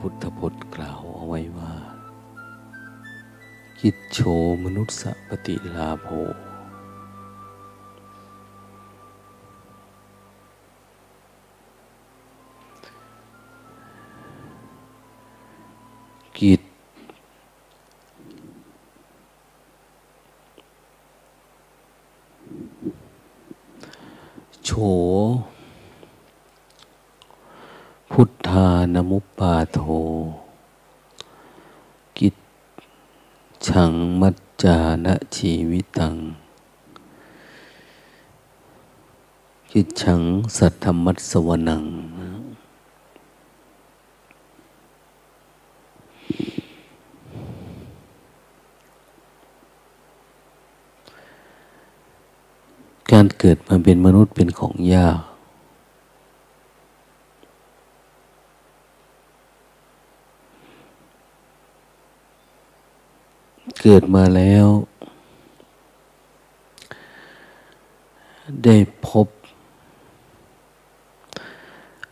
พุทธพจน์กล่าวเอาไว้ว่า กิจโฉมนุษสปฏิลาโภกิจโฉพุทธาน มุปปาโท กิจฉังมัจจานะชีวิตัง กิจฉังสัทธมัสสวนัง การเกิดมาเป็นมนุษย์เป็นของยากเกิดมาแล้ว ได้พบ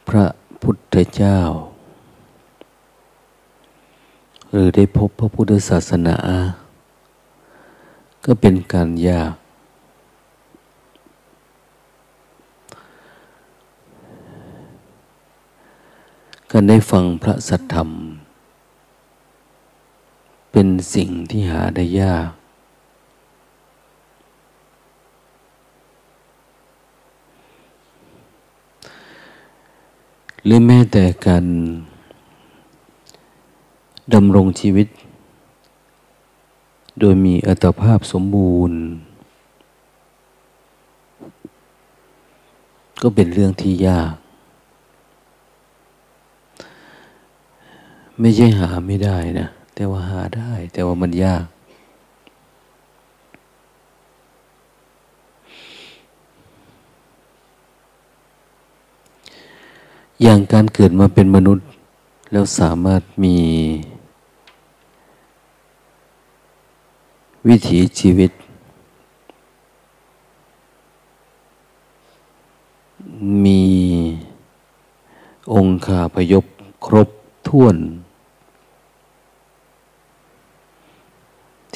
พระพุทธเจ้า หรือได้พบพระพุทธศาสนา ก็เป็นการยาก การได้ฟังพระสัทธรรม เป็นสิ่งที่หาได้ยาก หรือแม้แต่การดำรงชีวิต โดยมีอัตภาพสมบูรณ์ ก็เป็นเรื่องที่ยาก ไม่ใช่หาไม่ได้นะ แต่ว่าหาได้ แต่ว่ามันยาก อย่างการเกิดมาเป็นมนุษย์ แล้วสามารถมี วิถีชีวิต มีองค์ขาพยพครบถ้วน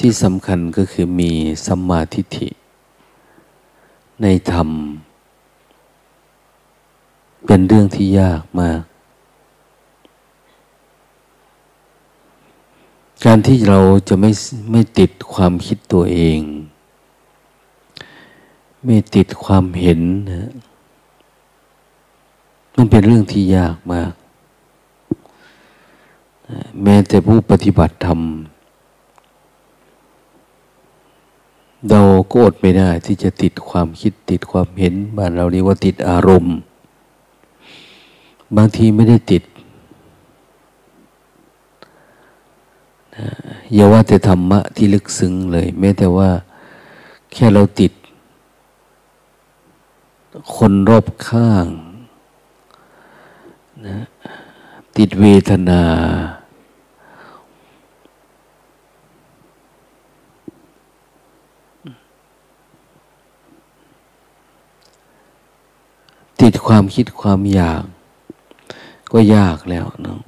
ที่สำคัญก็คือมีสัมมาทิฏฐิ ในธรรม เป็นเรื่องที่ยากมาก การที่เราจะไม่ไม่ติดความคิดตัวเอง ไม่ติดความเห็นนะมันเป็นเรื่องที่ยากมาก แม้แต่ผู้ปฏิบัติธรรม เราก็อดไม่ได้ที่จะติดความคิดติดความเห็น บ้านเราเรียกว่าติดอารมณ์ บางทีไม่ได้ติดอย่าว่าแต่ธรรมะที่ลึกซึ้งเลย แม้แต่ว่าแค่เราติด คนรอบข้างนะติดเวทนา ความคิดความอยาก ก็ยากแล้วเนาะ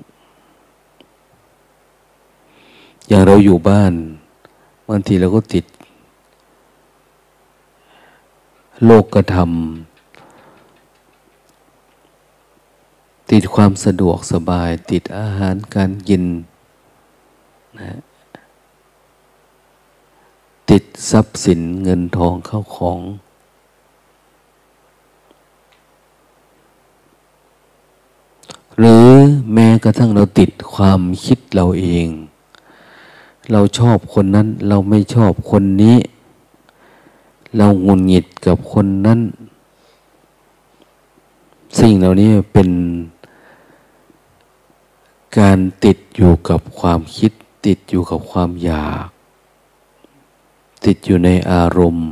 อย่างเราอยู่บ้านบางทีเราก็ติด โลกกระทำติดความสะดวกสบาย ติดอาหารการกินนะติดทรัพย์สินเงินทองเข้าของ หรือแม้กระทั่งเราติดความคิดเราเอง เราชอบคนนั้น เราไม่ชอบคนนี้ เราหงุนหงิดกับคนนั้น สิ่งเหล่านี้เป็นการติดอยู่กับความคิด ติดอยู่กับความอยาก ติดอยู่ในอารมณ์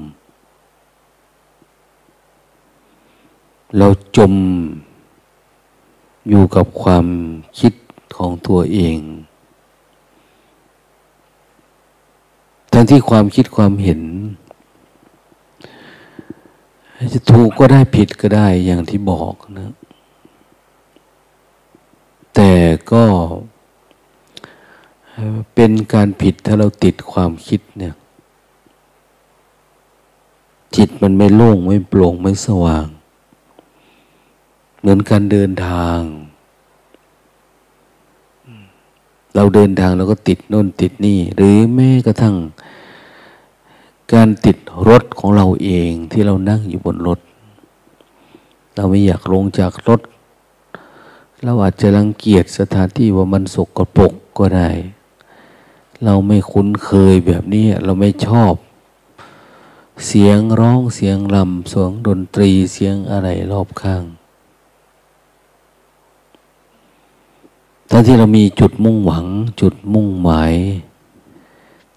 เราจม อยู่กับความคิดของตัวเอง ทั้งที่ความคิดความเห็น จะถูกก็ได้ผิดก็ได้อย่างที่บอกนะ แต่ก็เป็นการผิดถ้าเราติดความคิดเนี่ย จิตมันไม่โล่ง ไม่โปร่ง ไม่สว่าง เหมือนการเดินทาง เราเดินทางเราก็ติดโน่นติดนี่ หรือแม้กระทั่ง การติดรถของเราเองที่เรานั่งอยู่บนรถ เราไม่อยากลงจากรถ เราอาจจะรังเกียจสถานที่ว่ามันสกปรกก็ได้ เราไม่คุ้นเคยแบบนี้ เราไม่ชอบเสียงร้องเสียงลำเสียงดนตรีเสียงอะไรรอบข้าง ทั้งที่เรามีจุดมุ่งหวัง จุดมุ่งหมาย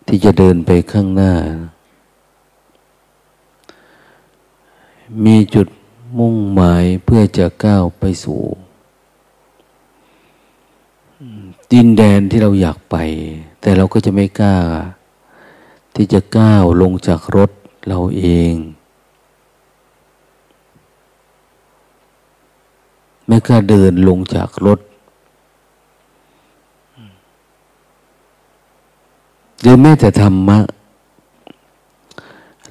ที่จะเดินไปข้างหน้า มีจุดมุ่งหมายเพื่อจะก้าวไปสู่ ดินแดนที่เราอยากไป แต่เราก็จะไม่กล้า ที่จะก้าวลงจากรถเราเองไม่กล้าเดินลงจากรถ หรือแม้แต่ธรรมะ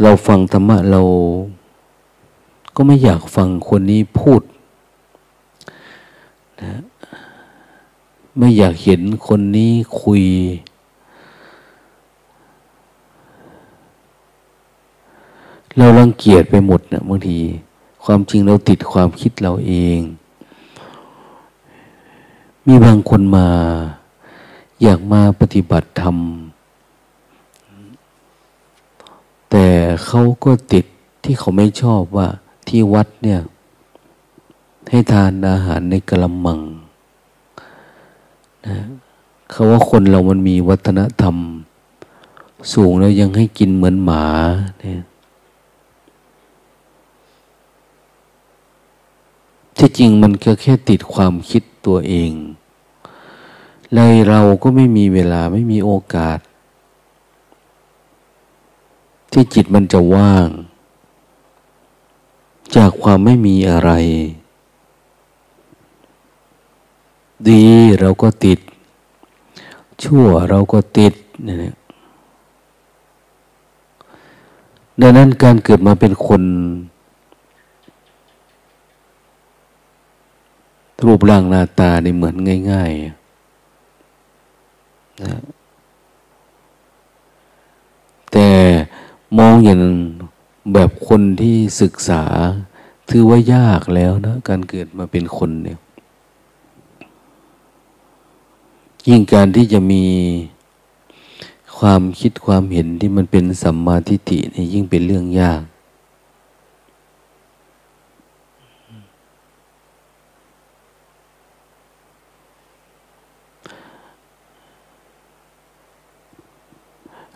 เราฟังธรรมะเรา ก็ไม่อยากฟังคนนี้พูดนะไม่อยากเห็นคนนี้คุย เรารังเกียจไปหมดนะบางที ความจริงเราติดความคิดเราเอง มีบางคนมา อยากมาปฏิบัติธรรม แต่เขาก็ติดที่เขาไม่ชอบว่าที่วัดเนี่ย ให้ทานอาหารในกระมังนะเขาว่าคนเรามันมีวัฒนธรรม สูงแล้วยังให้กินเหมือนหมาเนี่ยที่จริงมันก็แค่ติดความคิดตัวเองเลยเราก็ไม่มีเวลาไม่มีโอกาส ที่จิตมันจะว่าง จากความไม่มีอะไร ดีเราก็ติด ชั่วเราก็ติดเนี่ยดังนั้นการเกิดมาเป็นคน รูปร่างหน้าตานี่เหมือนง่ายๆนะแต่ มองอย่างแบบคนที่ศึกษา ถือว่ายากแล้วนะการเกิดมาเป็นคนเนี่ย ยิ่งการที่จะมีความคิดความเห็นที่มันเป็นสัมมาทิฏฐินี่ยิ่งเป็นเรื่องยาก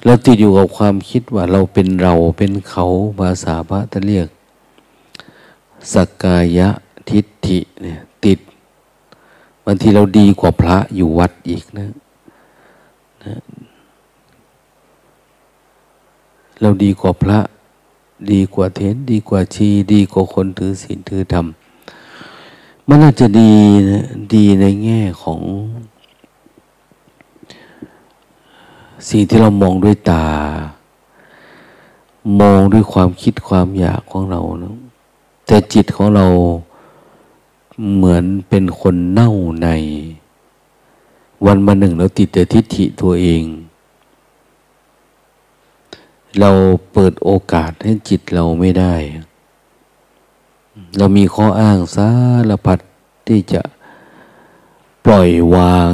เราติดอยู่กับความคิดว่าเราเป็นเราเป็นเขาภาษาพระท่านเรียกสักกายะทิฏฐิเนี่ยติดบางทีเราดีกว่าพระอยู่วัดอีกนะนะเราดีกว่าพระ ดีกว่าเทนดีกว่าชี ดีกว่าคนถือศีลถือธรรมมันน่าจะดีนะดีในแง่ของ สิ่งที่เรามองด้วยตา มองด้วยความคิดความอยากของเรานะแต่จิตของเราเหมือนเป็นคนเน่าใน วันมาหนึ่งเราติดแต่ทิฏฐิตัวเอง เราเปิดโอกาสให้จิตเราไม่ได้ เรามีข้ออ้างสารพัดที่จะปล่อยวาง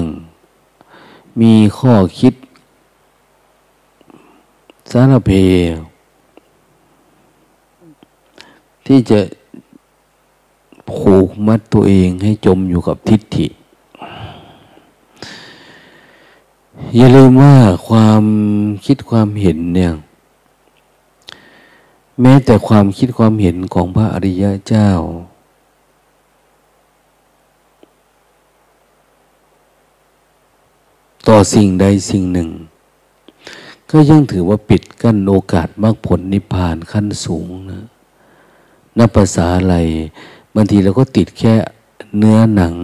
มีข้อคิด สารเพ ที่จะผูกมัดตัวเองให้จมอยู่กับทิฏฐิ อย่าลืมว่าความคิดความเห็นเนี่ย แม้แต่ความคิดความเห็นของพระอริยะเจ้า ต่อสิ่งใดสิ่งหนึ่ง ก็ยังถือว่าปิดกั้นโอกาสมรรคผลนิพพานขั้นสูงนะนับภาษาอะไรบางทีเราก็ติดแค่เนื้อหนัง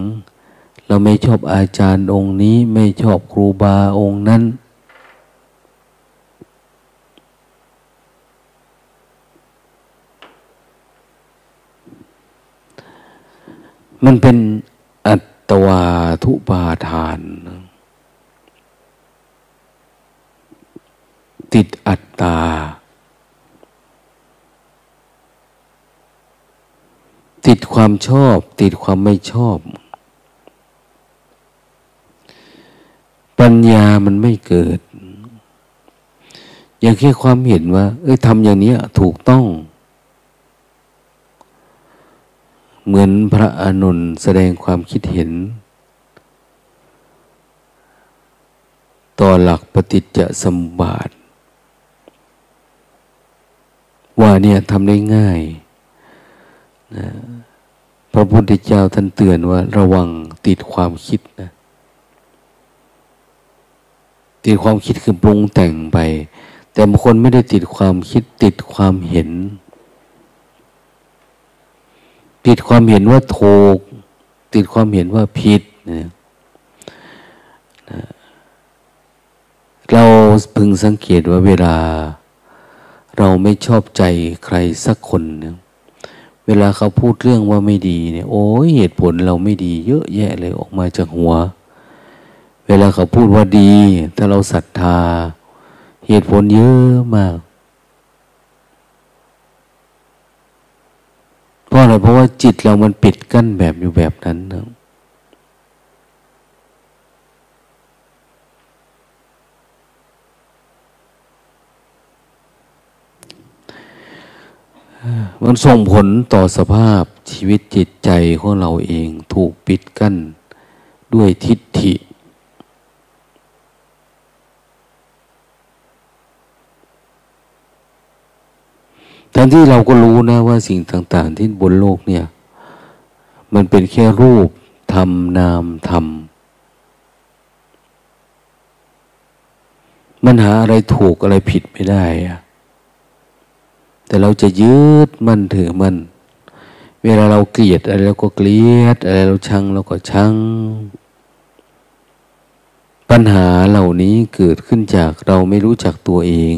เราไม่ชอบอาจารย์องค์นี้ ไม่ชอบครูบาองค์นั้น มันเป็นอัตวาทุปาทาน ติดอัตตา ติดความชอบ ติดความไม่ชอบ ปัญญามันไม่เกิด อย่างแค่ความเห็นว่า เอ้ยทำอย่างนี้ถูกต้อง เหมือนพระอนุนแสดงความคิดเห็นต่อหลักปฏิจจสมบาท ว่าเนี่ยทำได้ง่ายนะพระพุทธเจ้าท่านเตือนว่า ระวังติดความคิดนะติดความคิดคือปรุงแต่งไป แต่บางคนไม่ได้ติดความคิดติดความเห็น ติดความเห็นว่าถูก ติดความเห็นว่าผิดนะเราพึงสังเกตว่าเวลา เราไม่ชอบใจใครสักคนเนี่ยเวลาเขาพูดเรื่องว่าไม่ดีเนี่ย โอ้ยเหตุผลเราไม่ดีเยอะแยะเลยออกมาจากหัว เวลาเขาพูดว่าดี ถ้าเราศรัทธา เหตุผลเยอะมากเพราะอะไรเพราะว่าจิตเรามันปิดกั้นแบบอยู่แบบนั้นนะ มันส่งผลต่อสภาพชีวิตจิตใจของเราเองถูกปิดกั้นด้วยทิฏฐิ ทั้งที่เราก็รู้นะว่าสิ่งต่าง ๆ ที่บนโลกเนี่ย มันเป็นแค่รูปธรรมนามธรรม มันหาอะไรถูกอะไรผิดไม่ได้อะ แต่เราจะยึดมันถือมัน เวลาเราเกลียดอะไรเราก็เกลียด อะไรเราชังเราก็ชัง ปัญหาเหล่านี้เกิดขึ้นจากเราไม่รู้จักตัวเอง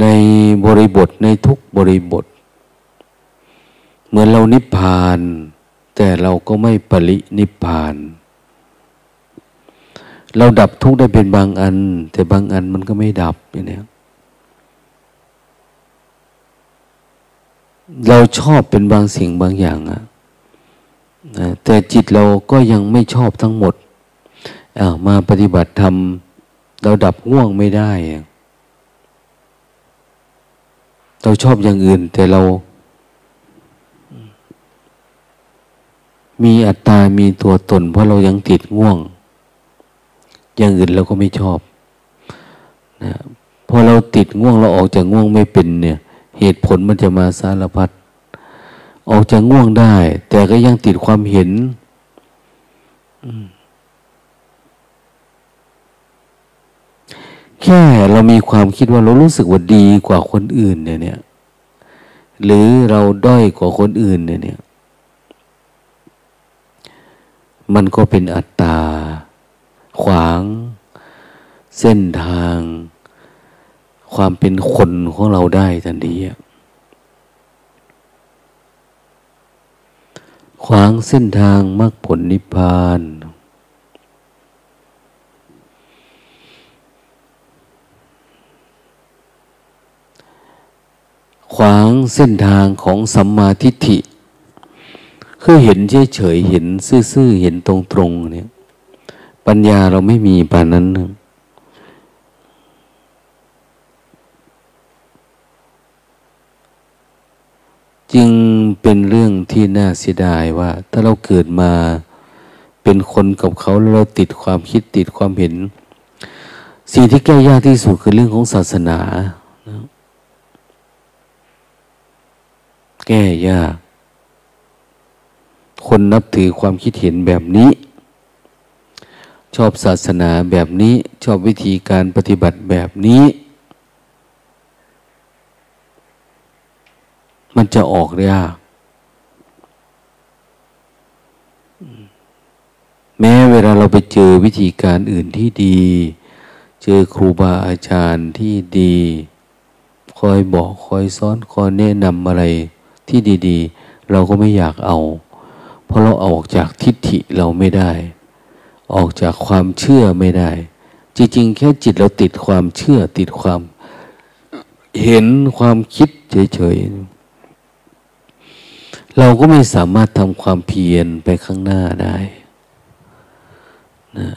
ในบริบทในทุกบริบท เหมือนเรานิพพาน แต่เราก็ไม่ปรินิพพาน เราดับทุกได้เป็นบางอัน แต่บางอันมันก็ไม่ดับอย่างนี้ เราชอบเป็นบางสิ่งบางอย่างอะนะแต่จิตเราก็ยังไม่ชอบทั้งหมดามาปฏิบัติธรรมเราดับง่วงไม่ได้ เราชอบอย่างอื่น แต่เรา มีอัตตา มีตัวตน เพราะเรายังติดง่วง อย่างอื่นเราก็ไม่ชอบนะพอเราติดง่วงเราออกจากง่วงไม่เป็นเนี่ย เหตุผลมันจะมาสารพัดออกจากง่วงได้ แต่ก็ยังติดความเห็นแค่เรามีความคิดว่าเรารู้สึกว่าดีกว่าคนอื่นเนี่ยเนี่ย หรือเราด้อยกว่าคนอื่นเนี่ยเนี่ย มันก็เป็นอัตตา ขวาง เส้นทาง ความเป็นคนของเราได้ทันทีขวางเส้นทางมรรคผลนิพพาน ขวางเส้นทางของสัมมาทิฏฐิ คือเห็นเฉยๆเห็นซื่อๆ เห็นตรงๆเนี่ย ปัญญาเราไม่มีปานนั้นนะ จึงเป็นเรื่องที่น่าเสียดายว่า ถ้าเราเกิดมาเป็นคนกับเขาแล้วเราติดความคิดติดความเห็น สิ่งที่แก้ยากที่สุดคือเรื่องของศาสนา แก้ยาก คนนับถือความคิดเห็นแบบนี้ ชอบศาสนาแบบนี้ ชอบวิธีการปฏิบัติแบบนี้ มันจะออกยากแม้เวลาเราไปเจอวิธีการอื่นที่ดี เจอครูบาอาจารย์ที่ดี คอยบอกคอยสอนคอยแนะนำอะไรที่ดี ๆ เราก็ไม่อยากเอา เพราะเราออกจากทิฏฐิเราไม่ได้ ออกจากความเชื่อไม่ได้ จริงๆ แค่จิตเราติดความเชื่อติดความเห็นความคิดเฉยๆ เราก็ไม่สามารถทำความเพียรไปข้างหน้าได้นะ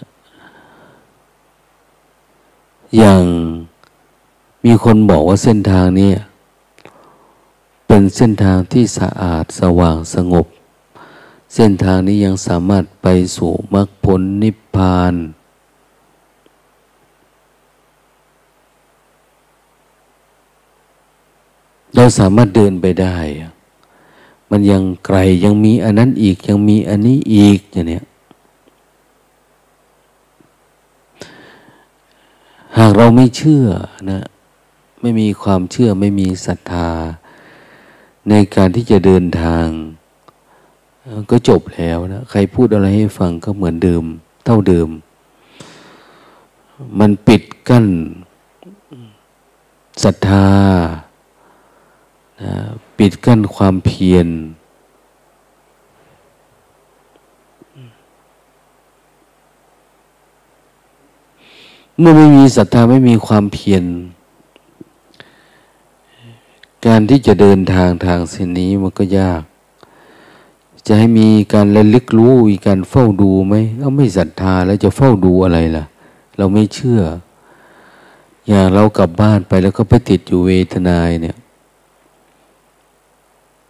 อย่างมีคนบอกว่าเส้นทางนี้เป็นเส้นทางที่สะอาดสว่างสงบ เส้นทางนี้ยังสามารถไปสู่มรรคผลนิพพาน เราสามารถเดินไปได้ มันยังไกลยังมีอันนั้นอีกยังมีอันนี้อีกอย่างเนี้ยหากเราไม่เชื่อนะ ไม่มีความเชื่อไม่มีศรัทธา ในการที่จะเดินทาง ก็จบแล้วนะ ใครพูดอะไรให้ฟังก็เหมือนเดิม เท่าเดิม มันปิดกั้นศรัทธานะ ปิดกั้นความเพียรเมื่อไม่มีศรัทธาไม่มีความเพียร การที่จะเดินทางทางเส้นนี้มันก็ยาก จะให้มีการระลึกรู้มีการเฝ้าดูไหมเอาไม่ศรัทธาแล้วจะเฝ้าดูอะไรล่ะ เราไม่เชื่อ อย่างเรากลับบ้านไปแล้วก็ไปติดอยู่เวทนายเนี่ย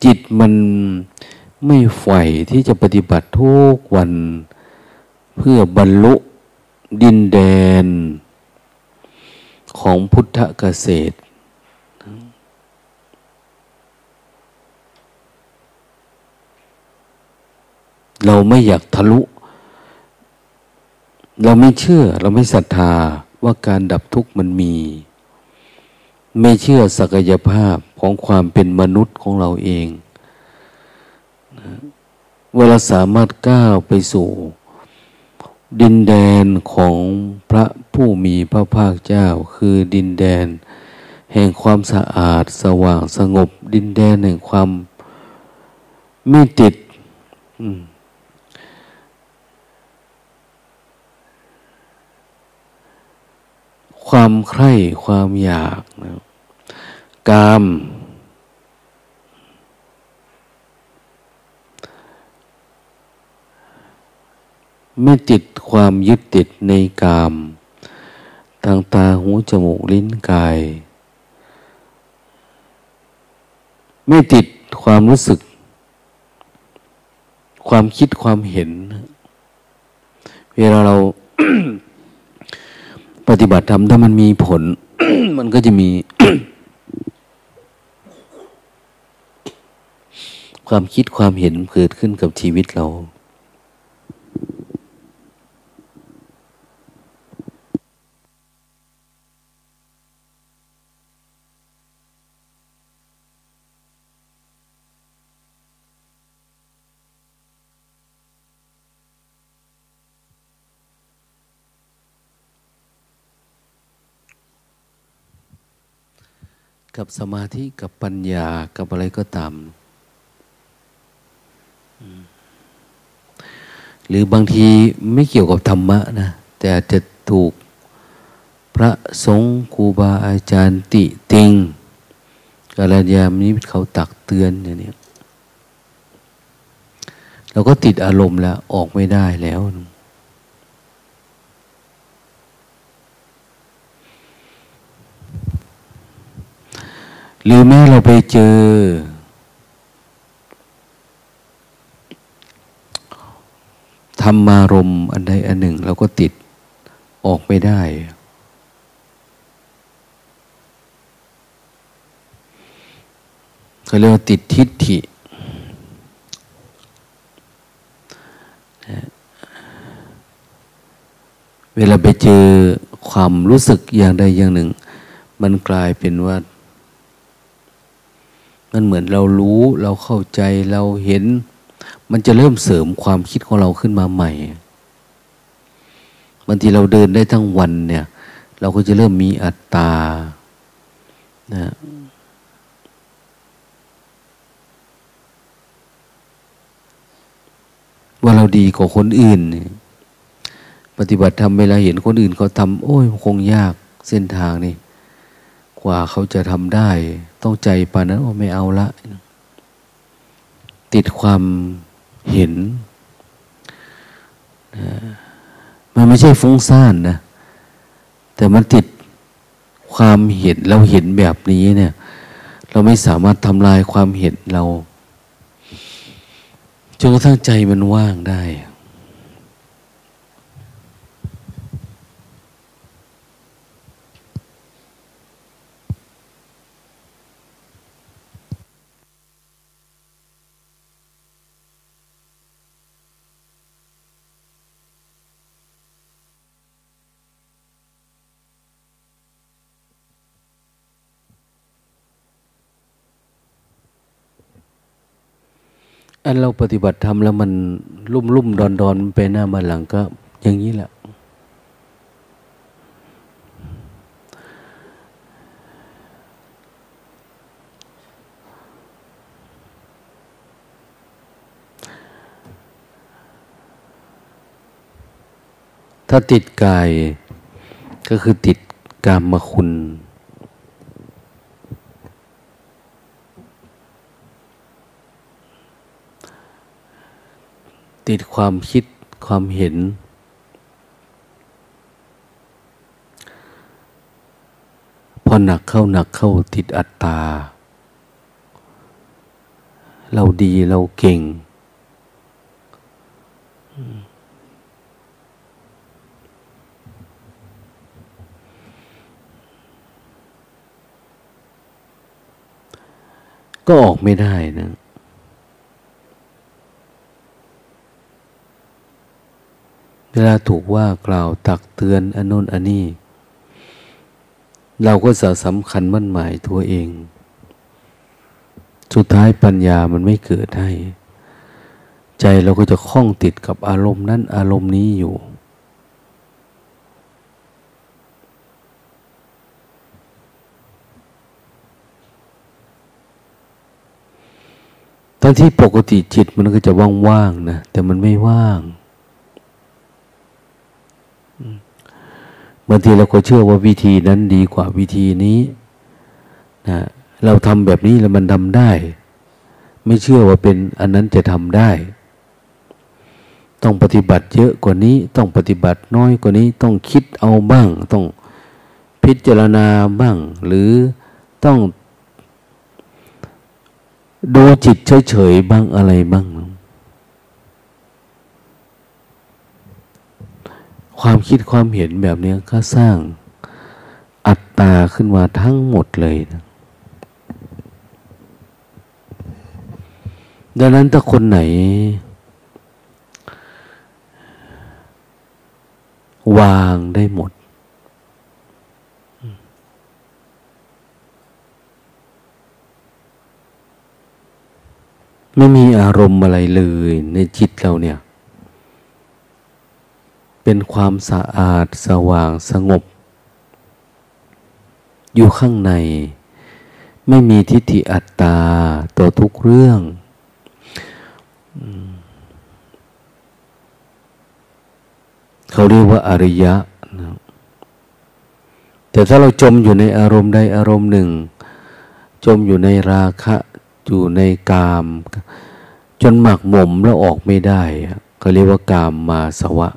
จิตมันไม่ใฝ่ที่จะปฏิบัติทุกวันเพื่อบรรลุดินแดนของพุทธเกษตร เราไม่อยากทะลุ เราไม่เชื่อ เราไม่ศรัทธาว่าการดับทุกข์มันมี ไม่เชื่อศักยภาพ ของความเป็นมนุษย์ของเราเองเวลาสามารถก้าวไปสู่ ดินแดนของพระผู้มีพระภาคเจ้า คือดินแดน แห่งความสะอาดสว่างสงบ ดินแดนแห่งความไม่ติดความใคร่ความอยากนะกาม ไม่ติดความยึดติดในกาม ทางตาหูจมูกลิ้นกาย ไม่ติดความรู้สึก ความคิดความเห็น เวลาเราปฏิบัติธรรมถ้ามันมีผล มันก็จะมี ความคิดความเห็นเกิดขึ้นกับชีวิตเรา กับสมาธิกับปัญญากับอะไรก็ตาม หรือบางทีไม่เกี่ยวกับธรรมะนะ แต่จะถูกพระสงฆ์ครูบาอาจารย์ติติงกาลยามนี้เขาตักเตือนอย่างนี้เราก็ติดอารมณ์แล้ว ออกไม่ได้แล้ว หรือแม้เราไปเจอ ธรรมารมอันใดอันหนึ่งเราก็ติดออกไม่ได้ เขาเรียกว่าติดทิฏฐิเวลาไปเจอความรู้สึกอย่างใดอย่างหนึ่ง มันกลายเป็นว่า มันเหมือนเรารู้เราเข้าใจเราเห็น มันจะเริ่มเสริมความคิดของเราขึ้นมาใหม่บางทีเราเดินได้ทั้งวันเนี่ย เราก็จะเริ่มมีอัตตานะว่าเราดีกว่าคนอื่น ปฏิบัติทำเวลาเห็นคนอื่นเขาทำโอ้ยคงยากเส้นทางนี่ กว่าเขาจะทำได้ ต้องใจปานนั้นโอ้ไม่เอาละ ติดความเห็นมันไม่ใช่ฟุ้งซ่านนะ แต่มันติดความเห็นเราเห็นแบบนี้เนี่ย เราไม่สามารถทำลายความเห็นเราจนกระทั่งใจมันว่างได้ อันเราปฏิบัติทำแล้วมันรุ่มรุ่มดอนดอนไปหน้ามาหลังก็ อย่างนี้แหละ ถ้าติดกายก็คือติดกามมาคุณ ติดความคิดความเห็น พอหนักเข้าหนักเข้าติดอัตตา เราดีเราเก่ง ก็ออกไม่ได้นะ เวลาถูกว่ากล่าวตักเตือนอนุนอันนี้ เราก็จะสำคัญมั่นหมายตัวเอง สุดท้ายปัญญามันไม่เกิดให้ ใจเราก็จะคล้องติดกับอารมณ์นั้นอารมณ์นี้อยู่ ทั้งที่ปกติจิตมันก็จะว่างๆนะ แต่มันไม่ว่าง บางทีเราก็เชื่อว่าวิธีนั้นดีกว่าวิธีนี้นะเราทำแบบนี้แล้วมันทำได้ ไม่เชื่อว่าเป็นอันนั้นจะทำได้ ต้องปฏิบัติเยอะกว่านี้ ต้องปฏิบัติน้อยกว่านี้ ต้องคิดเอาบ้าง ต้องพิจารณาบ้าง หรือต้องดูจิตเฉยๆบ้างอะไรบ้าง ความคิดความเห็นแบบนี้ก็สร้างอัตตาขึ้นมาทั้งหมดเลยนะดังนั้นถ้าคนไหน วางได้หมด ไม่มีอารมณ์อะไรเลยในจิตเราเนี่ย เป็นความสะอาดสว่างสงบ อยู่ข้างใน ไม่มีทิฏฐิอัตตาต่อทุกเรื่องเขาเรียกว่าอริยะนะแต่ถ้าเราจมอยู่ในอารมณ์ใดอารมณ์หนึ่ง จมอยู่ในราคะอยู่ในกาม จนหมักหมมแล้วออกไม่ได้ก็เรียกว่ากามมาสวะ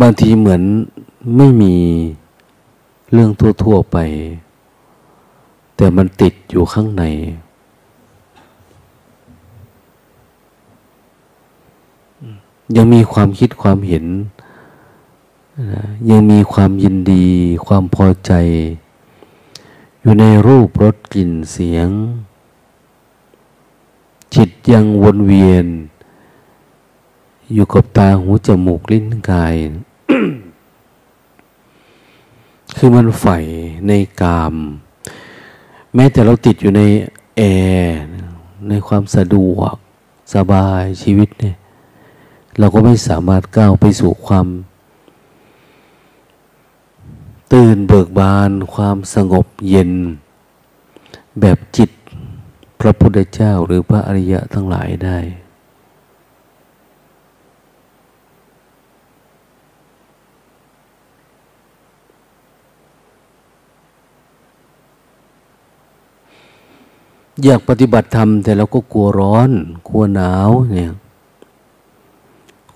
บางทีเหมือนไม่มีเรื่องทั่ว ๆ ไป แต่มันติดอยู่ข้างใน ยังมีความคิดความเห็น ยังมีความยินดี ความพอใจ อยู่ในรูปรสกลิ่นเสียง จิตยังวนเวียน อยู่กับตาหูจมูกลิ้นกาย คือมันใฝ่ในกาม แม้แต่เราติดอยู่ในแอร์ในความสะดวกสบายชีวิตเนี่ย เราก็ไม่สามารถก้าวไปสู่ความ ตื่นเบิกบานความสงบเย็น แบบจิตพระพุทธเจ้าหรือพระอริยะทั้งหลายได้ อยากปฏิบัติธรรมแต่เราก็กลัวร้อน กลัวหนาวเนี่ย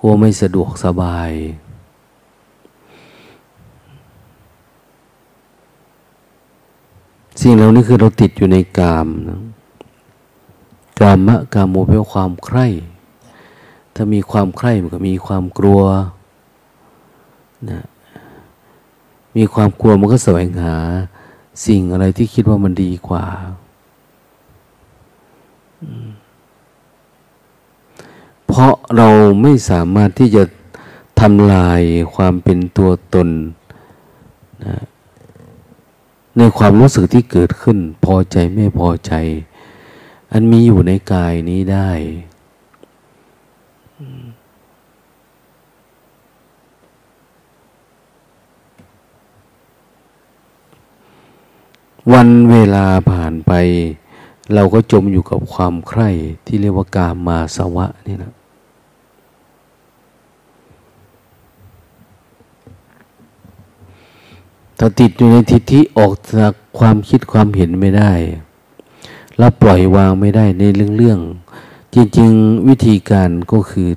กลัวไม่สะดวกสบาย สิ่งเหล่านี้คือเราติดอยู่ในกามนะกามะกามโมแปลว่าความใคร่ ถ้ามีความใคร่มันก็มีความกลัวนะมีความกลัวมันก็แสวงหา สิ่งอะไรที่คิดว่ามันดีกว่า เพราะเราไม่สามารถที่จะทำลายความเป็นตัวตนนะในความรู้สึกที่เกิดขึ้น พอใจไม่พอใจ อันมีอยู่ในกายนี้ได้ วันเวลาผ่านไป เราก็จมอยู่กับความใคร่ที่เรียกว่ากามาสวะนี่นะถ้าติดอยู่ในทิฏฐิออกจากความคิดความเห็นไม่ได้เราปล่อยวางไม่ได้ในเรื่องเรื่อง จริง ๆ วิธีการก็คือ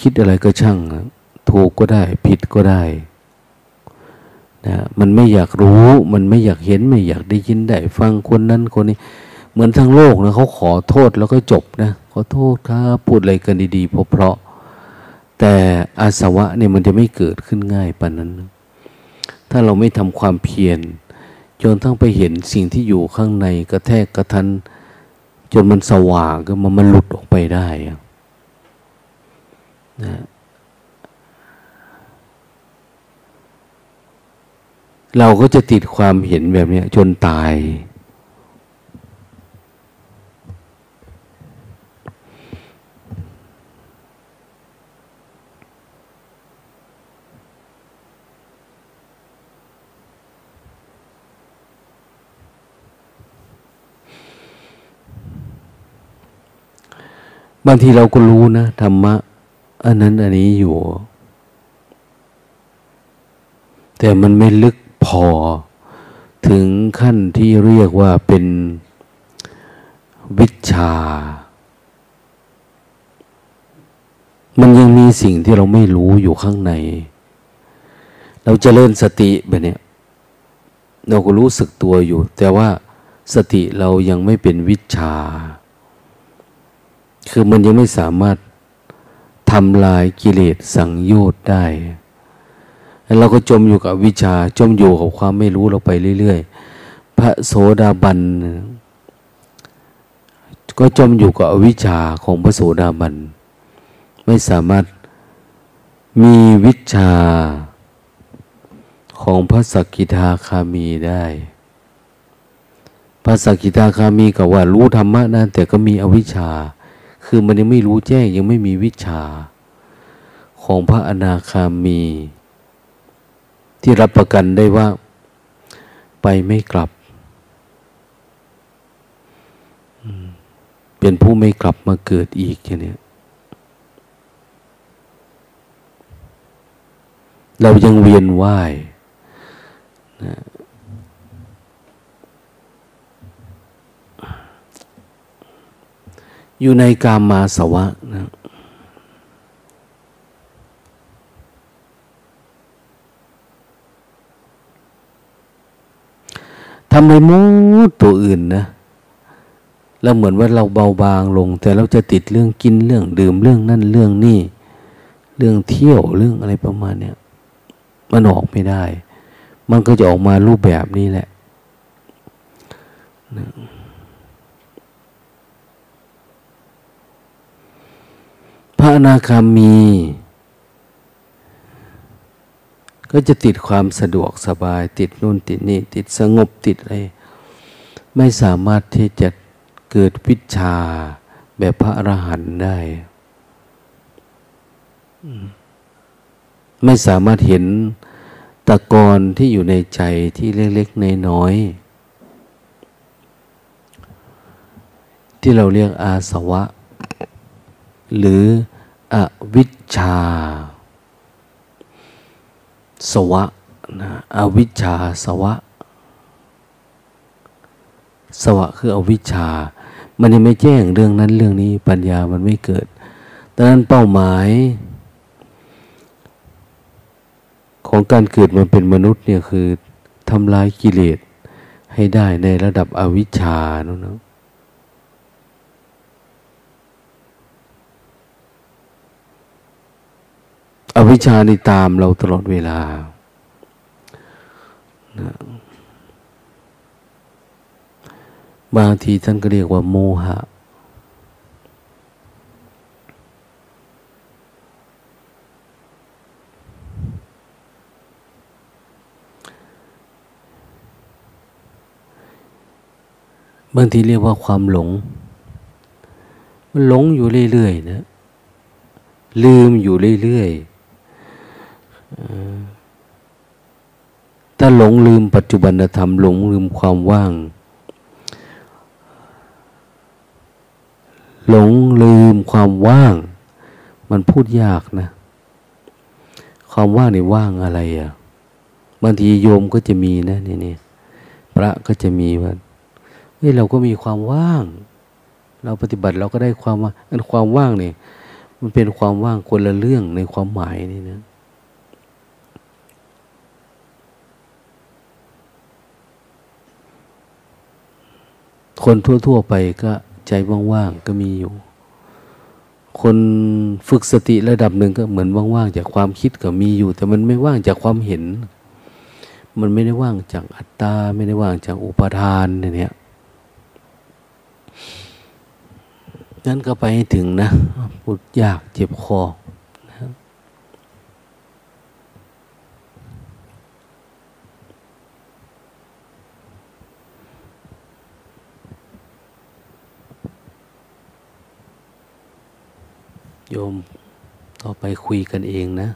คิดอะไรก็ช่าง ถูกก็ได้ ผิดก็ได้ นะมันไม่อยากรู้มันไม่อยากเห็นไม่อยากได้ยินได้ฟังคนนั้นคนนี้ เหมือนทั้งโลกนะเขาขอโทษแล้วก็จบนะขอโทษครับพูดอะไรกันดีๆเพราะแต่อาสวะเนี่ยมันจะไม่เกิดขึ้นง่ายปานนั้น ถ้าเราไม่ทำความเพียรจนทั้งไปเห็นสิ่งที่อยู่ข้างในกระแทกกระทัน จนมันสว่างก็มันมันหลุดออกไปได้นะ เราก็จะติดความเห็นแบบนี้จนตาย บางทีเราก็รู้นะธรรมะ อันนั้นอันนี้อยู่ แต่มันไม่ลึก พอ ถึงขั้นที่เรียกว่าเป็นวิชา มันยังมีสิ่งที่เราไม่รู้อยู่ข้างใน เราจะเริ่มสติแบบนี้เราก็รู้สึกตัวอยู่ แต่ว่าสติเรายังไม่เป็นวิชา คือมันยังไม่สามารถทำลายกิเลสสังโยชน์ได้ เราก็จมอยู่กับวิชาจมอยู่กับความไม่รู้เราไปเรื่อยๆ พระโสดาบัน ก็จมอยู่กับวิชาของพระโสดาบัน ไม่สามารถมีวิชาของพระสกิทาคามีได้ พระสกิทาคามีกับว่ารู้ธรรมะนั่นแต่ก็มีอวิชชา คือมันยังไม่รู้แจ้งยังไม่มีวิชา ของพระอนาคามี ที่รับประกันได้ว่า ไปไม่กลับ เป็นผู้ไม่กลับมาเกิดอีกอย่างนี้เรายังเวียนว่ายนะอยู่ในกามมาสวะนะ ทำในมูดตัวอื่นนะแล้วเหมือนว่าเราเบาบางลง แต่เราจะติดเรื่องกินเรื่องดื่มเรื่องนั่นเรื่องนี่เรื่องเที่ยวเรื่องอะไรประมาณเนี้ยมันออกไม่ได้ มันก็จะออกมารูปแบบนี้แหละนะพระอนาคามี ก็จะติดความสะดวกสบาย ติดนู่นติดนี่ ติดสงบติดอะไรไม่สามารถที่จะเกิดวิชาแบบพระอรหันต์ได้ ไม่สามารถเห็นตะกอนที่อยู่ในใจที่เล็กๆนน้อยๆที่เราเรียกอาสวะ หรืออวิชชา สวะนะอวิชชาสวะ สวะคืออวิชชา มันยังไม่แจ้งเรื่องนั้นเรื่องนี้ปัญญามันไม่เกิดดังนั้นเป้าหมาย ของการเกิดมาเป็นมนุษย์เนี่ยคือทำลายกิเลสให้ได้ในระดับอวิชชาเนาะ อวิชชานี่ตามเราตลอดเวลานะบางทีท่านก็เรียกว่าโมหะ บางทีเรียกว่าความหลง มันหลงอยู่เรื่อยๆนะ ลืมอยู่เรื่อยๆ ถ้าหลงลืมปัจจุบันธรรมหลงลืมความว่าง หลงลืมความว่าง มันพูดยากนะ ความว่างนี่ว่างอะไรอะ่ะบางทีโยมก็จะมีนะนี่นี่พระก็จะมีว่าเฮ้ยเราก็มีความว่าง เราปฏิบัติเราก็ได้ความว่าอันความว่างเนี่ยมันเป็นความว่างคนละเรื่องในความหมายนี่นะ คนทั่ว ๆ ไปก็ใจว่างๆก็มีอยู่ คนฝึกสติระดับหนึ่งก็เหมือนว่างๆจากความคิดก็มีอยู่ แต่มันไม่ว่างจากความเห็น มันไม่ได้ว่างจากอัตตา ไม่ได้ว่างจากอุปทานเนี่ยนั้นก็ไปให้ถึงนะพูดยากเจ็บคอนะ โยมต่อไปคุยกันเองนะ